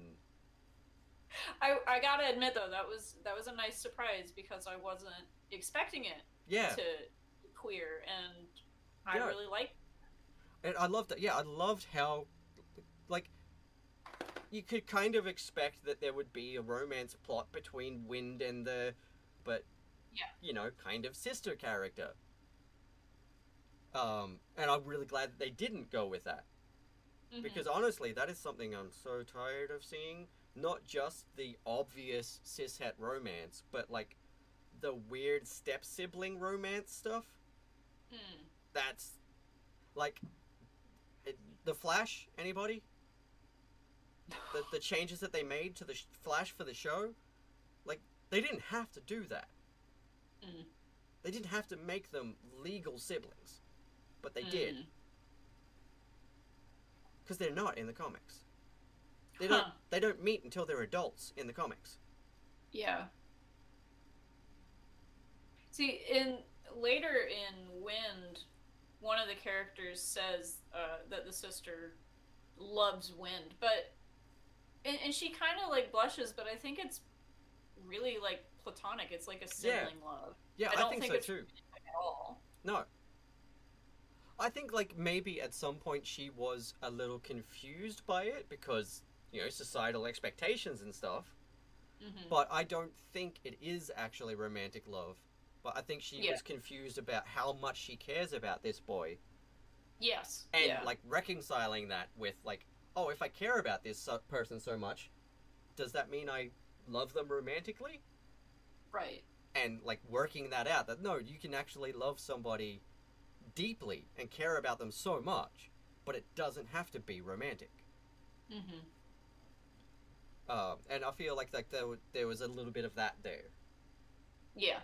I I gotta admit though, that was that was a nice surprise because I wasn't expecting it Yeah. to queer and I Yeah. really liked And I loved it. Yeah, I loved how like you could kind of expect that there would be a romance plot between Wynd and the but Yeah. you know, kind of sister character. Um and I'm really glad that they didn't go with that. Mhm. Because honestly, that is something I'm so tired of seeing. Not just the obvious cishet romance, but like the weird step sibling romance stuff. Hmm. That's like the Flash. Anybody? The the changes that they made to the sh- Flash for the show, like they didn't have to do that. Mm. They didn't have to make them legal siblings, but they did Mm. because they're not in the comics. They don't. They don't meet until they're adults in the comics. Yeah. See, in later in Wynd, one of the characters says uh, that the sister loves Wynd, but and, and she kind of like blushes, but I think it's really like platonic. It's like a sibling love Yeah, I I, don't think, think so it's- too. at all. No. I think like maybe at some point she was a little confused by it because you know societal expectations and stuff. hmm But I don't think it is actually romantic love. But I think she Yeah. was confused about how much she cares about this boy Yes. and yeah. like reconciling that with like, oh, if I care about this so- person so much, does that mean I love them romantically? right. And like working that out that no, you can actually love somebody deeply and care about them so much, but it doesn't have to be romantic. Mm-hmm. Um, and I feel like like there, there was a little bit of that there. Yeah.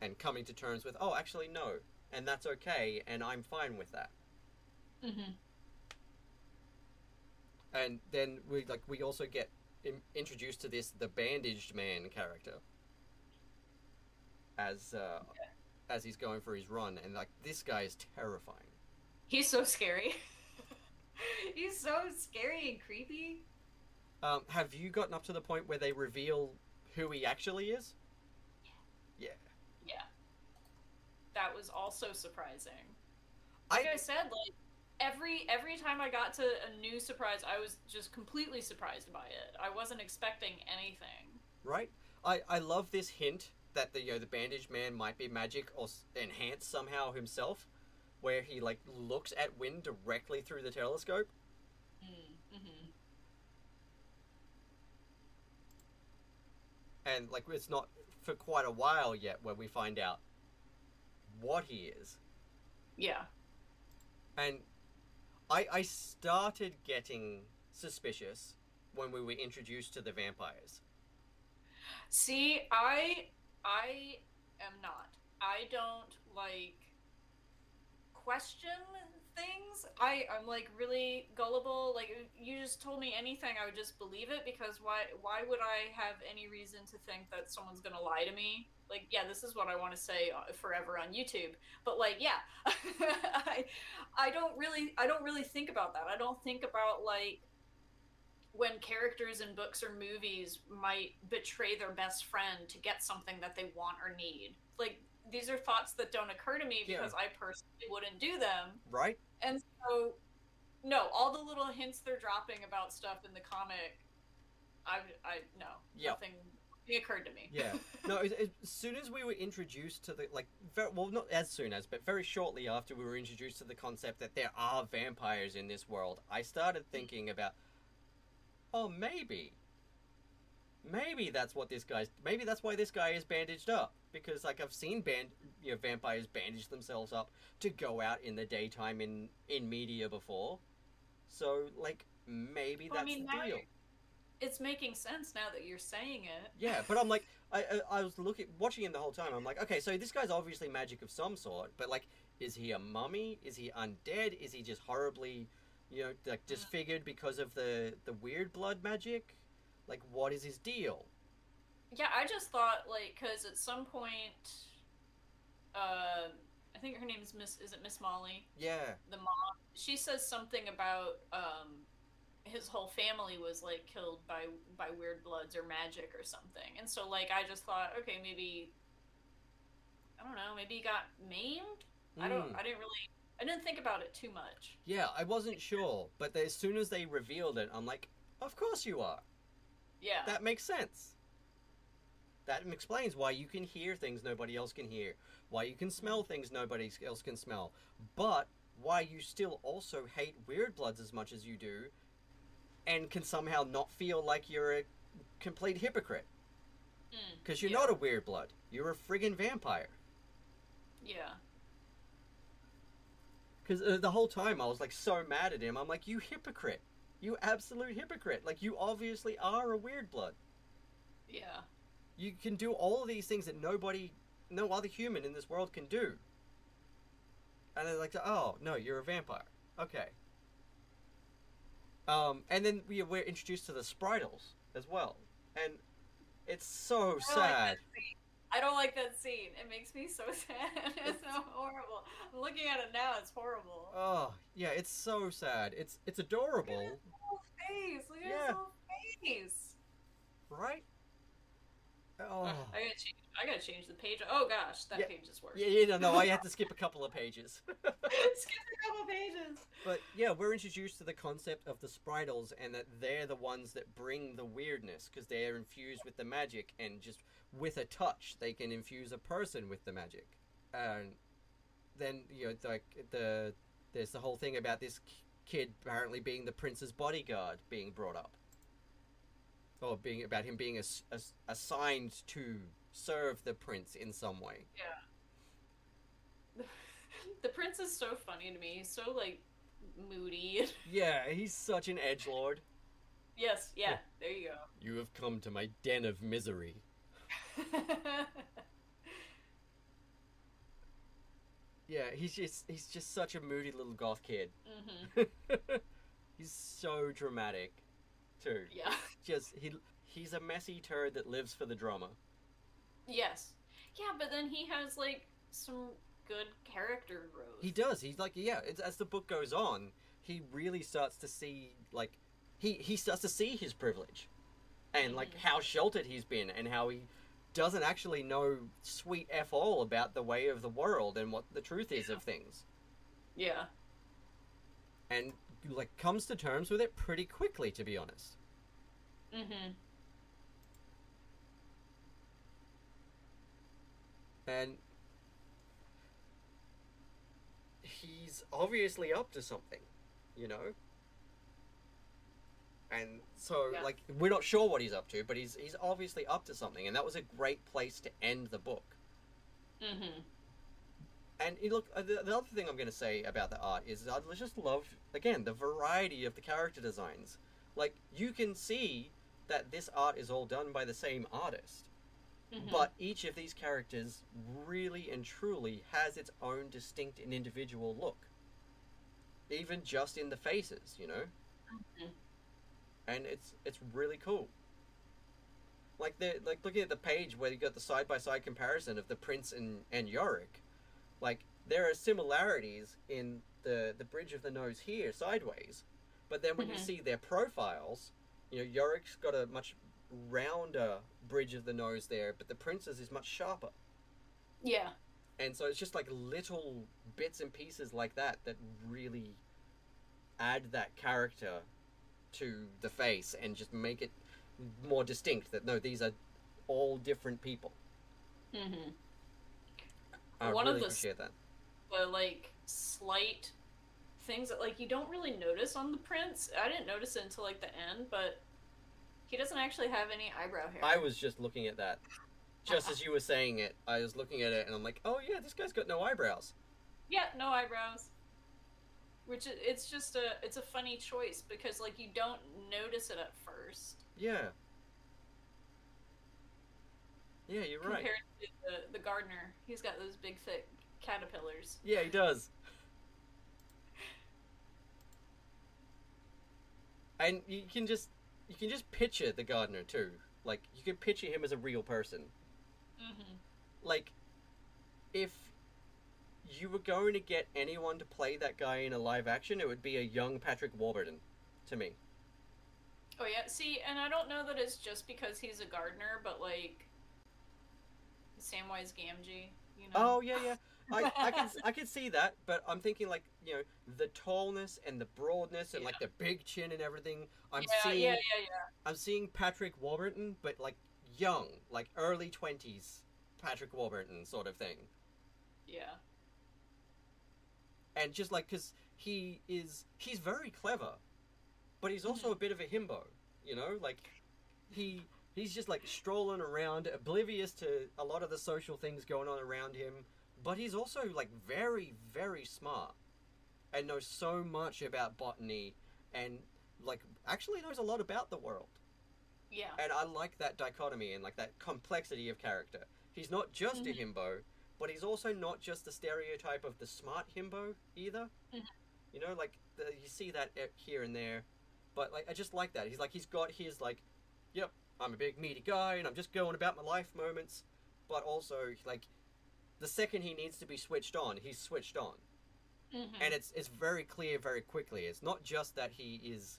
And coming to terms with, oh, actually, no, and that's okay, and I'm fine with that. hmm And then we like we also get in, introduced to this the bandaged man character as uh, as he's going for his run, and like this guy is terrifying. He's so scary. He's so scary and creepy. Um, have you gotten up to the point where they reveal who he actually is? Yeah, Yeah. That was also surprising. Like I, said, like every every time I got to a new surprise, I was just completely surprised by it. I wasn't expecting anything. right. I I love this hint that the you know the bandaged man might be magic or enhanced somehow himself, where he like looks at Wynd directly through the telescope. Mm-hmm. and like it's not for quite a while yet when we find out what he is Yeah. and i i started getting suspicious when we were introduced to the vampires See, I I am not. I don't like question things. I I'm like really gullible. Like you just told me anything, I would just believe it because why why would I have any reason to think that someone's gonna lie to me? Like yeah, this is what I want to say uh, forever on YouTube. But like yeah, I I don't really I don't really think about that. I don't think about like when characters in books or movies might betray their best friend to get something that they want or need. Like these are thoughts that don't occur to me Yeah. because I personally wouldn't do them. right? And so, no, all the little hints they're dropping about stuff in the comic, I, I no, Yeah. nothing, nothing occurred to me. Yeah. No, as, as soon as we were introduced to the like, very, well, not as soon as, but very shortly after we were introduced to the concept that there are vampires in this world, I started thinking about, oh, maybe, maybe that's what this guy's. Maybe that's why this guy is bandaged up because like I've seen band, you know, vampires bandage themselves up to go out in the daytime in in media before, so like maybe Well, I that's mean, the deal. it's making sense now that you're saying it. Yeah, but I'm like, I, I I was looking, watching him the whole time. I'm like, okay, so this guy's obviously magic of some sort, but like, is he a mummy? Is he undead? Is he just horribly, you know, like uh. disfigured because of the the weird blood magic? Like, what is his deal? Yeah, I just thought like because at some point, uh, I think her name is Miss. Is it Miss Molly? Yeah, The mom. She says something about um, his whole family was like killed by by weird bloods or magic or something, and so like I just thought, okay, maybe. I don't know. Maybe he got maimed. I don't. Mm. I didn't really. I didn't think about it too much. yeah, I wasn't sure, but as soon as they revealed it, I'm like, of course you are. Yeah. That makes sense. That explains why you can hear things nobody else can hear, why you can smell things nobody else can smell, but why you still also hate weird bloods as much as you do, and can somehow not feel like you're a complete hypocrite. Mm, Because you're yeah. not a weird blood, you're a friggin' vampire. Yeah. Because uh, the whole time I was like so mad at him, I'm like, you hypocrite. You absolute hypocrite. Like, you obviously are a weird blood. Yeah. You can do all of these things that nobody, no other human in this world can do. And they're like, oh, no, you're a vampire. Okay. Um, and then we, we're introduced to the Spritles as well. And it's so I like sad. scene. I don't like that scene. It makes me so sad. it's so horrible. I'm looking at it now. It's horrible. Oh, yeah, it's so sad. It's it's adorable, Whole face. Look at Yeah. his whole face. right? Oh. I gotta change. I gotta change the page. Oh gosh, that Yeah. page is worse. Yeah, yeah, no, no, I had to skip a couple of pages. Skip a couple pages. But yeah, we're introduced to the concept of the Spritles and that they're the ones that bring the weirdness because they're infused with the magic and just with a touch they can infuse a person with the magic. And then you know like the there's the whole thing about this kid apparently being the prince's bodyguard being brought up. Or being about him being as, as, assigned to serve the prince in some way. Yeah. the prince is so funny to me. He's so like moody. Yeah, he's such an edge lord. yes, yeah. There you go. You have come to my den of misery. Yeah, he's just he's just such a moody little goth kid. hmm he's so dramatic, too. Yeah. Just he he's a messy turd that lives for the drama. Yes. Yeah, but then he has like some good character growth. He does. He's like yeah. It's, as the book goes on, he really starts to see like he he starts to see his privilege, and like Mhm. how sheltered he's been, and how he doesn't actually know sweet f all about the way of the world and what the truth is of things. Yeah. and like comes to terms with it pretty quickly to be honest Mm-hmm. And he's obviously up to something you know and so Yeah. like we're not sure what he's up to but he's he's obviously up to something and that was a great place to end the book Mm-hmm. And you look, uh, the, the other thing I'm going to say about the art is I just love again the variety of the character designs. Like you can see that this art is all done by the same artist, Mm-hmm. but each of these characters really and truly has its own distinct and individual look. Even just in the faces, you know. Mhm. And it's it's really cool. Like the like looking at the page where you got the side by side comparison of the prince and and Yorick, like there are similarities in the the bridge of the nose here sideways, but then when you Mhm. see their profiles, you know Yorick's got a much rounder bridge of the nose there, but the prince's is much sharper. Yeah. and so it's just like little bits and pieces like that that really add that character to the face and just make it more distinct that no these are all different people Mm-hmm. i One of really the- appreciate that The like slight things that like you don't really notice on the prince. I didn't notice it until like the end, but he doesn't actually have any eyebrow hair. i was just looking at that just uh-huh. as you were saying it i was looking at it and i'm like oh yeah this guy's got no eyebrows Yeah, no eyebrows. Which it's just a it's a funny choice because like you don't notice it at first yeah yeah you're right compared to the, the gardener. He's got those big thick caterpillars. Yeah, he does. And you can just you can just picture the gardener too. Like you can picture him as a real person. Mm-hmm. Like if you were going to get anyone to play that guy in a live action, it would be a young Patrick Warburton to me. Oh yeah, see, and I don't know that it's just because he's a gardener, but like Samwise Gamgee, you know. Oh yeah, yeah. I, I can I can see that, but I'm thinking like you know the tallness and the broadness and like the big chin and everything. I'm yeah, seeing yeah, yeah, yeah. I'm seeing Patrick Warburton, but like young, like early twenties Patrick Warburton sort of thing, Yeah. and just like because he is he's very clever, but he's also mm-hmm. a bit of a himbo, you know, like he he's just like strolling around, oblivious to a lot of the social things going on around him, but he's also like very very smart and knows so much about botany and like actually knows a lot about the world. Yeah. And I like that dichotomy and like that complexity of character. He's not just a Mhm. himbo, but he's also not just the stereotype of the smart himbo either. Mhm. You know, like the, you see that e- here and there, but like I just like that. He's like he's got his like, yep, I'm a big meaty guy and I'm just going about my life moments, but also like the second he needs to be switched on, he's switched on Mhm. and it's it's very clear very quickly. It's not just that he is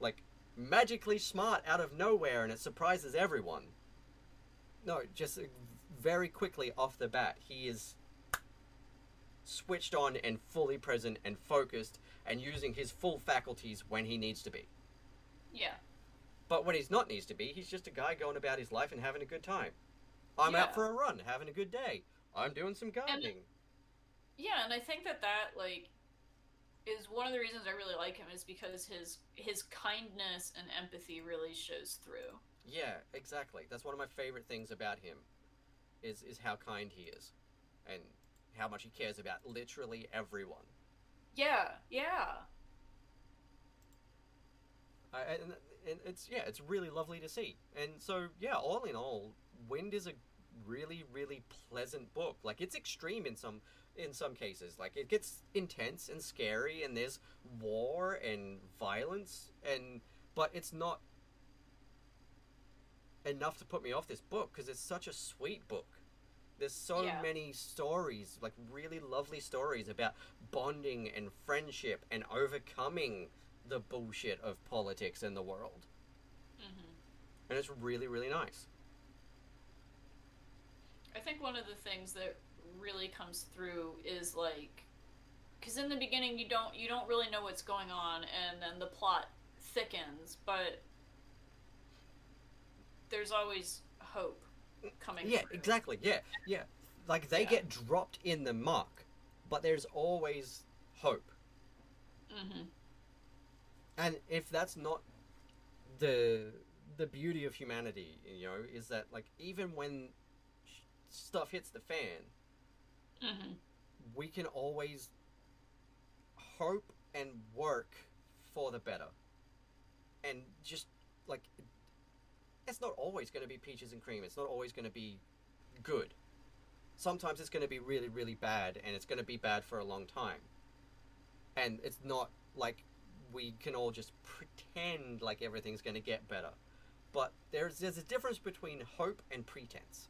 like magically smart out of nowhere and it surprises everyone. No, just uh, very quickly off the bat, he is switched on and fully present and focused and using his full faculties when he needs to be. yeah. But when he's not needs to be, he's just a guy going about his life and having a good time. I'm Yeah. out for a run, having a good day. I'm doing some gardening. Yeah, and I think that that like is one of the reasons I really like him is because his his kindness and empathy really shows through. Yeah, exactly. That's one of my favorite things about him, is is how kind he is, and how much he cares about literally everyone. Yeah, yeah. Uh, and, and it's yeah, it's really lovely to see. And so yeah, all in all, Wynd is a really really pleasant book. Like it's extreme in some in some cases. Like it gets intense and scary, and there's war and violence, and but it's not enough to put me off this book because it's such a sweet book. There's so Yeah. many stories, like really lovely stories about bonding and friendship and overcoming the bullshit of politics in the world. hmm And it's really, really nice. I think one of the things that really comes through is like because in the beginning you don't you don't really know what's going on and then the plot thickens but there's always hope coming Yeah, through. exactly. Yeah, yeah. Like they Yeah. get dropped in the muck, but there's always hope. hmm And if that's not the the beauty of humanity, you know, is that like even when stuff hits the fan, hmm we can always hope and work for the better. And just like it's not always going to be peaches and cream. It's not always going to be good. Sometimes it's going to be really really bad and it's going to be bad for a long time. And it's not like we can all just pretend like everything's going to get better. But there's there's a difference between hope and pretense.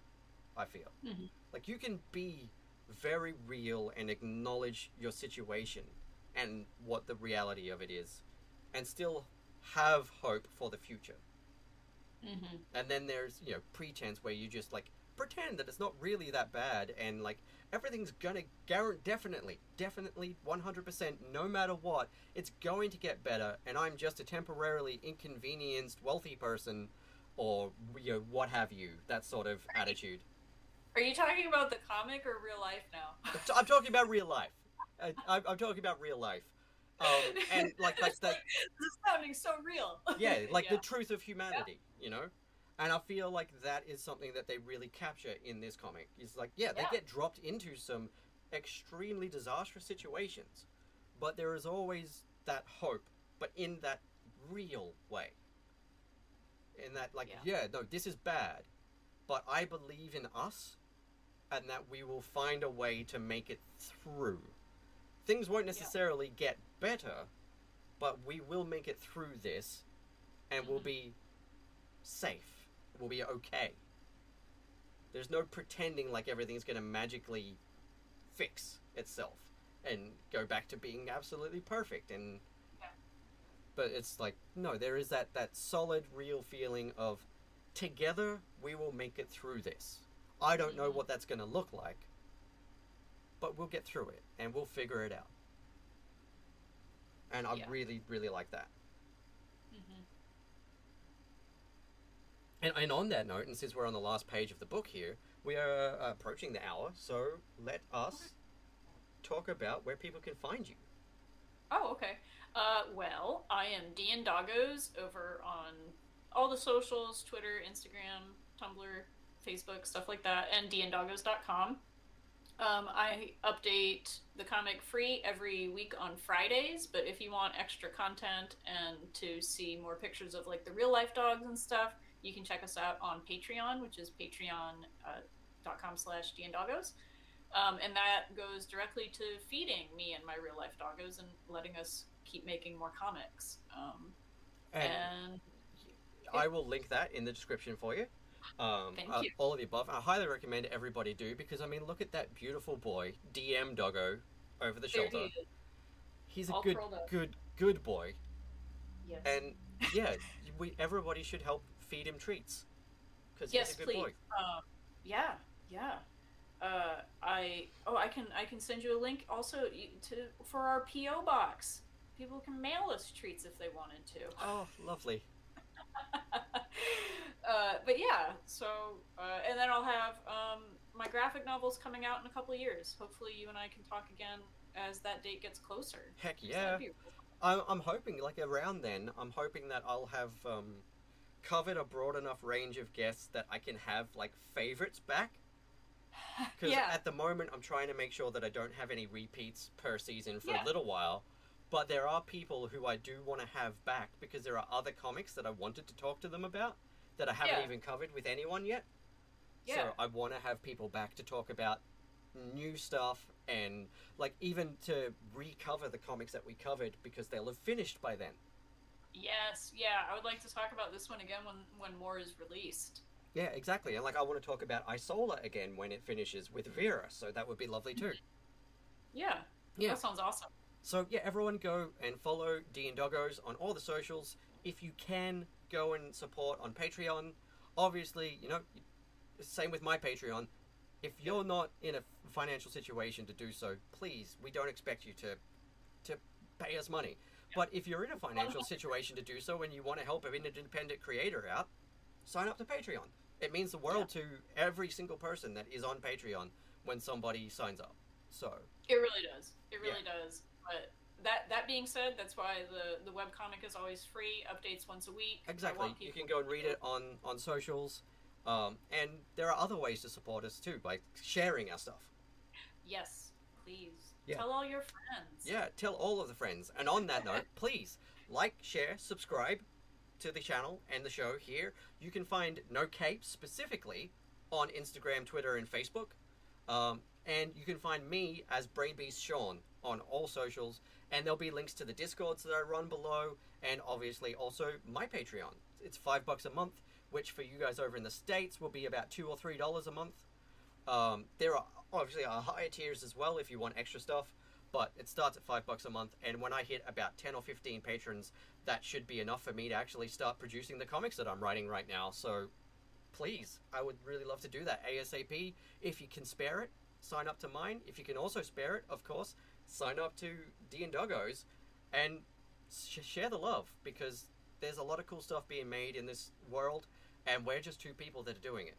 I feel. Mhm. Like you can be very real and acknowledge your situation and what the reality of it is and still have hope for the future. Mm-hmm. and then there's you know pretense where you just like pretend that it's not really that bad and like everything's gonna guarantee definitely definitely 100% no matter what it's going to get better and i'm just a temporarily inconvenienced wealthy person or you know what have you that sort of attitude Are you talking about the comic or real life now? i'm talking about real life I, I'm, I'm talking about real life um, and like like that this is sounding so real. yeah like Yeah. the truth of humanity you know and i feel like that is something that they really capture in this comic is like yeah they Yeah. get dropped into some extremely disastrous situations but there is always that hope but in that real way in that like yeah, Yeah. no this is bad but i believe in us and that we will find a way to make it through things won't necessarily get better but we will make it through this and we'll Mhm. be safe. We'll be okay. There's no pretending like everything's going to magically fix itself and go back to being absolutely perfect and Yeah. but it's like no, there is that that solid real feeling of together we will make it through this. I don't know what that's going to look like, but we'll get through it and we'll figure it out. And I Yeah. really really like that. Mhm. And, and on that note, and since we're on the last page of the book here, we are uh, approaching the hour, so let us talk about where people can find you. Oh, okay. Uh, well, I am DnDoggos over on all the socials Twitter, Instagram, Tumblr, Facebook, stuff like that, and dndoggos.com. Um, I update the comic free every week on Fridays, but if you want extra content and to see more pictures of like the real life dogs and stuff, you can check us out on Patreon, which is patreon.com slash dndoggos. Um, and that goes directly to feeding me and my real life doggos and letting us keep making more comics. Um, And and I will link that in the description for you. Um, Thank uh, you. All of the above. I highly recommend everybody do because I mean, look at that beautiful boy, DM Doggo, over the there shoulder. he. He's a all good, good, good boy. Yes. And yeah, we everybody should help feed him treats because yes, he's a good please. boy. Um, yeah, yeah. Uh, I oh, I can I can send you a link also to for our PO box. People can mail us treats if they wanted to. Oh, lovely. uh, but yeah, so uh, and then I'll have um, my graphic novels coming out in a couple of years. Hopefully, you and I can talk again as that date gets closer. Heck yeah. I'm, I'm hoping, like around then, I'm hoping that I'll have um, covered a broad enough range of guests that I can have like favorites back. Because yeah, at the moment, I'm trying to make sure that I don't have any repeats per season for Yeah. a little while. But there are people who I do want to have back because there are other comics that I wanted to talk to them about that I haven't Yeah. even covered with anyone yet. yeah, So I want to have people back to talk about new stuff and like even to recover the comics that we covered because they'll have finished by then. yes, yeah. I would like to talk about this one again when when more is released. Yeah, exactly. And like I want to talk about Isola again when it finishes with Vera, so that would be lovely too. Yeah, Yeah. that sounds awesome. So yeah, everyone go and follow DnDoggos on all the socials. If you can, go and support on Patreon. Obviously, you know, same with my Patreon. If you're not in a financial situation to do so, please, we don't expect you to to pay us money. But if you're in a financial situation to do so and you want to help an independent creator out, sign up to Patreon. It means the world to every single person that is on Patreon when somebody signs up. So It really does. It really does. But that that being said, that's why the the webcomic is always free. Updates once a week. Exactly. You can go and read it on on socials, um, and there are other ways to support us too by sharing our stuff. Yes, please. Yeah. Tell all your friends. Yeah, tell all of the friends. And on that note, please like, share, subscribe to the channel and the show here. You can find No Cape specifically on Instagram, Twitter, and Facebook. Um, and you can find me as Brainbeast Shaun on all socials. And there'll be links to the Discords that I run below, and obviously also my Patreon. It's five bucks a month, which for you guys over in the States will be about two or three dollars a month. Um, there are obviously are higher tiers as well if you want extra stuff, but it starts at five bucks a month. And when I hit about ten or fifteen patrons, that should be enough for me to actually start producing the comics that I'm writing right now. So please, I would really love to do that ASAP. If you can spare it, sign up to mine. If you can also spare it, of course, sign up to DnDoggo's, and sh- share the love because there's a lot of cool stuff being made in this world, and we're just two people that are doing it.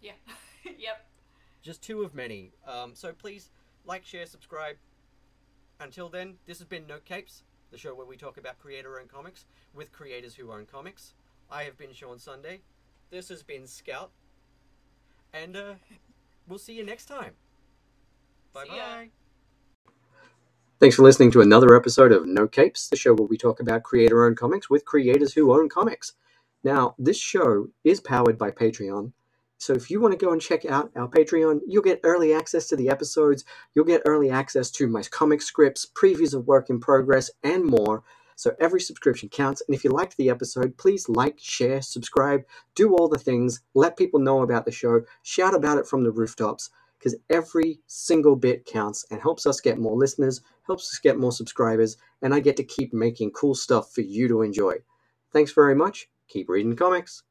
Yeah. yep. Just two of many. Um, so please like, share, subscribe. Until then, this has been No Capes, the show where we talk about creator-owned comics with creators who own comics. I have been Shaun Sunday. This has been Scout, and uh, we'll see you next time. Bye bye. Thanks for listening to another episode of No Capes, the show where we talk about creator owned comics with creators who own comics. Now, this show is powered by Patreon. So if you want to go and check out our Patreon, you'll get early access to the episodes, you'll get early access to my comic scripts, previews of work in progress, and more. So every subscription counts. And if you liked the episode, please like, share, subscribe, do all the things, let people know about the show, shout about it from the rooftops because every single bit counts and helps us get more listeners, helps us get more subscribers, and I get to keep making cool stuff for you to enjoy. Thanks very much. Keep reading comics.